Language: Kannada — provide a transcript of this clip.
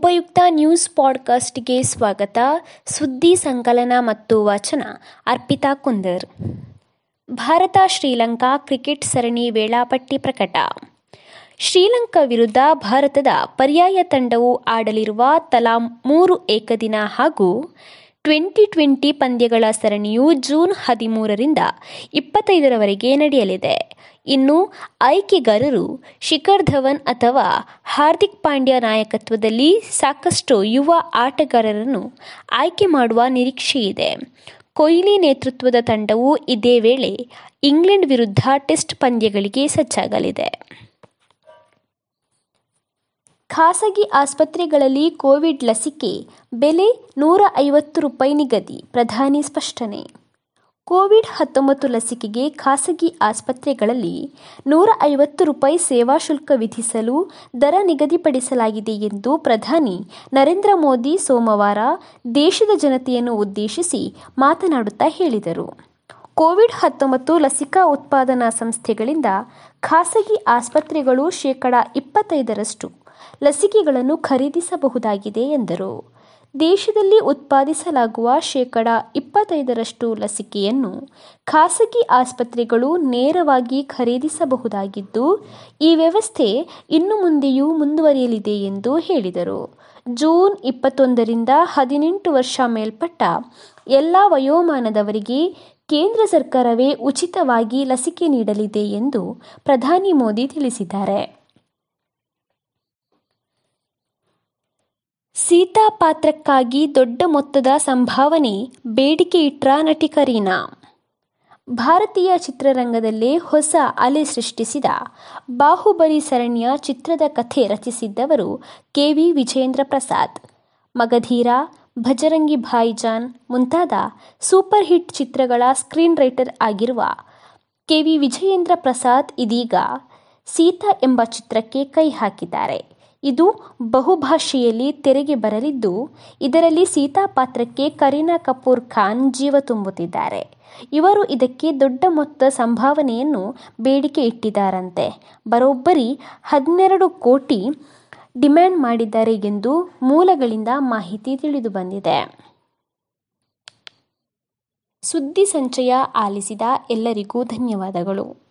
ಉಪಯುಕ್ತ ನ್ಯೂಸ್ ಪಾಡ್ಕಾಸ್ಟ್ಗೆ ಸ್ವಾಗತ. ಸುದ್ದಿ ಸಂಕಲನ ಮತ್ತು ವಾಚನ, ಅರ್ಪಿತಾ ಕುಂದರ್. ಭಾರತ ಶ್ರೀಲಂಕಾ ಕ್ರಿಕೆಟ್ ಸರಣಿ ವೇಳಾಪಟ್ಟಿ ಪ್ರಕಟ. ಶ್ರೀಲಂಕಾ ವಿರುದ್ಧ ಭಾರತದ ಪರ್ಯಾಯ ತಂಡವು ಆಡಲಿರುವ ತಲಾ ಮೂರು ಏಕದಿನ ಹಾಗೂ ಟ್ವೆಂಟಿ ಟ್ವೆಂಟಿ ಪಂದ್ಯಗಳ ಸರಣಿಯು ಜೂನ್ ಹದಿಮೂರರಿಂದ ಇಪ್ಪತ್ತೈದರವರೆಗೆ ನಡೆಯಲಿದೆ. ಇನ್ನು ಆಯ್ಕೆಗಾರರು ಶಿಖರ್ ಧವನ್ ಅಥವಾ ಹಾರ್ದಿಕ್ ಪಾಂಡ್ಯ ನಾಯಕತ್ವದಲ್ಲಿ ಸಾಕಷ್ಟು ಯುವ ಆಟಗಾರರನ್ನು ಆಯ್ಕೆ ಮಾಡುವ ನಿರೀಕ್ಷೆಯಿದೆ ಕೊಹ್ಲಿ ನೇತೃತ್ವದ ತಂಡವು ಇದೇ ವೇಳೆ ಇಂಗ್ಲೆಂಡ್ ವಿರುದ್ಧ ಟೆಸ್ಟ್ ಪಂದ್ಯಗಳಿಗೆ ಸಜ್ಜಾಗಲಿದೆ. ಖಾಸಗಿ ಆಸ್ಪತ್ರೆಗಳಲ್ಲಿ ಕೋವಿಡ್ ಲಸಿಕೆ, ಬೆಲೆ ನೂರ ಐವತ್ತು ರೂಪಾಯಿ ನಿಗದಿ, ಪ್ರಧಾನಿ ಸ್ಪಷ್ಟನೆ. ಕೋವಿಡ್ ಹತ್ತೊಂಬತ್ತು ಲಸಿಕೆಗೆ ಖಾಸಗಿ ಆಸ್ಪತ್ರೆಗಳಲ್ಲಿ ನೂರ ಐವತ್ತು ರೂಪಾಯಿ ಸೇವಾ ಶುಲ್ಕ ವಿಧಿಸಲು ದರ ನಿಗದಿಪಡಿಸಲಾಗಿದೆ ಎಂದು ಪ್ರಧಾನಿ ನರೇಂದ್ರ ಮೋದಿ ಸೋಮವಾರ ದೇಶದ ಜನತೆಯನ್ನು ಉದ್ದೇಶಿಸಿ ಮಾತನಾಡುತ್ತಾ ಹೇಳಿದರು. ಕೋವಿಡ್ ಹತ್ತೊಂಬತ್ತು ಲಸಿಕಾ ಉತ್ಪಾದನಾ ಸಂಸ್ಥೆಗಳಿಂದ ಖಾಸಗಿ ಆಸ್ಪತ್ರೆಗಳು ಶೇಕಡ ಇಪ್ಪತ್ತೈದರಷ್ಟು ಲಸಿಕೆಗಳನ್ನು ಖರೀದಿಸಬಹುದಾಗಿದೆ ಎಂದರು. ದೇಶದಲ್ಲಿ ಉತ್ಪಾದಿಸಲಾಗುವ ಶೇಕಡ ಇಪ್ಪತ್ತೈದರಷ್ಟು ಲಸಿಕೆಯನ್ನು ಖಾಸಗಿ ಆಸ್ಪತ್ರೆಗಳು ನೇರವಾಗಿ ಖರೀದಿಸಬಹುದಾಗಿದ್ದು, ಈ ವ್ಯವಸ್ಥೆ ಇನ್ನು ಮುಂದೆಯೂ ಮುಂದುವರಿಯಲಿದೆ ಎಂದು ಹೇಳಿದರು. ಜೂನ್ ಇಪ್ಪತ್ತೊಂದರಿಂದ ಹದಿನೆಂಟು ವರ್ಷ ಮೇಲ್ಪಟ್ಟ ಎಲ್ಲ ವಯೋಮಾನದವರಿಗೆ ಕೇಂದ್ರ ಸರ್ಕಾರವೇ ಉಚಿತವಾಗಿ ಲಸಿಕೆ ನೀಡಲಿದೆ ಎಂದು ಪ್ರಧಾನಿ ಮೋದಿ ತಿಳಿಸಿದ್ದಾರೆ. ಸೀತಾ ಪಾತ್ರಕ್ಕಾಗಿ ದೊಡ್ಡ ಮೊತ್ತದ ಸಂಭಾವನೆ ಬೇಡಿಕೆ ಇಟ್ರ ನಟಿ ಕರೀನಾ. ಭಾರತೀಯ ಚಿತ್ರರಂಗದಲ್ಲೇ ಹೊಸ ಅಲೆ ಸೃಷ್ಟಿಸಿದ ಬಾಹುಬಲಿ ಸರಣಿಯ ಚಿತ್ರದ ಕಥೆ ರಚಿಸಿದ್ದವರು ಕೆ ವಿ ವಿಜೇಂದ್ರ ಪ್ರಸಾದ್. ಮಗಧೀರ, ಭಜರಂಗಿ ಭಾಯಿಜಾನ್ ಮುಂತಾದ ಸೂಪರ್ ಹಿಟ್ ಚಿತ್ರಗಳ ಸ್ಕ್ರೀನ್ ರೈಟರ್ ಆಗಿರುವ ಕೆ ವಿ ವಿಜಯೇಂದ್ರ ಪ್ರಸಾದ್ ಇದೀಗ ಸೀತಾ ಎಂಬ ಚಿತ್ರಕ್ಕೆ ಕೈ ಹಾಕಿದ್ದಾರೆ. ಇದು ಬಹುಭಾಷೆಯಲ್ಲಿ ತೆರೆಗೆ ಬರಲಿದ್ದು, ಇದರಲ್ಲಿ ಸೀತಾ ಪಾತ್ರಕ್ಕೆ ಕರೀನಾ ಕಪೂರ್ ಖಾನ್ ಜೀವ ತುಂಬುತ್ತಿದ್ದಾರೆ. ಇವರು ಇದಕ್ಕೆ ದೊಡ್ಡ ಮೊತ್ತ ಸಂಭಾವನೆಯನ್ನು ಬೇಡಿಕೆ ಇಟ್ಟಿದ್ದಾರಂತೆ. ಬರೋಬ್ಬರಿ ಹನ್ನೆರಡು ಕೋಟಿ ಡಿಮ್ಯಾಂಡ್ ಮಾಡಿದ್ದಾರೆ ಎಂದು ಮೂಲಗಳಿಂದ ಮಾಹಿತಿ ತಿಳಿದು ಬಂದಿದೆ. ಸುದ್ದಿ ಸಂಚಯ ಆಲಿಸಿದ ಎಲ್ಲರಿಗೂ ಧನ್ಯವಾದಗಳು.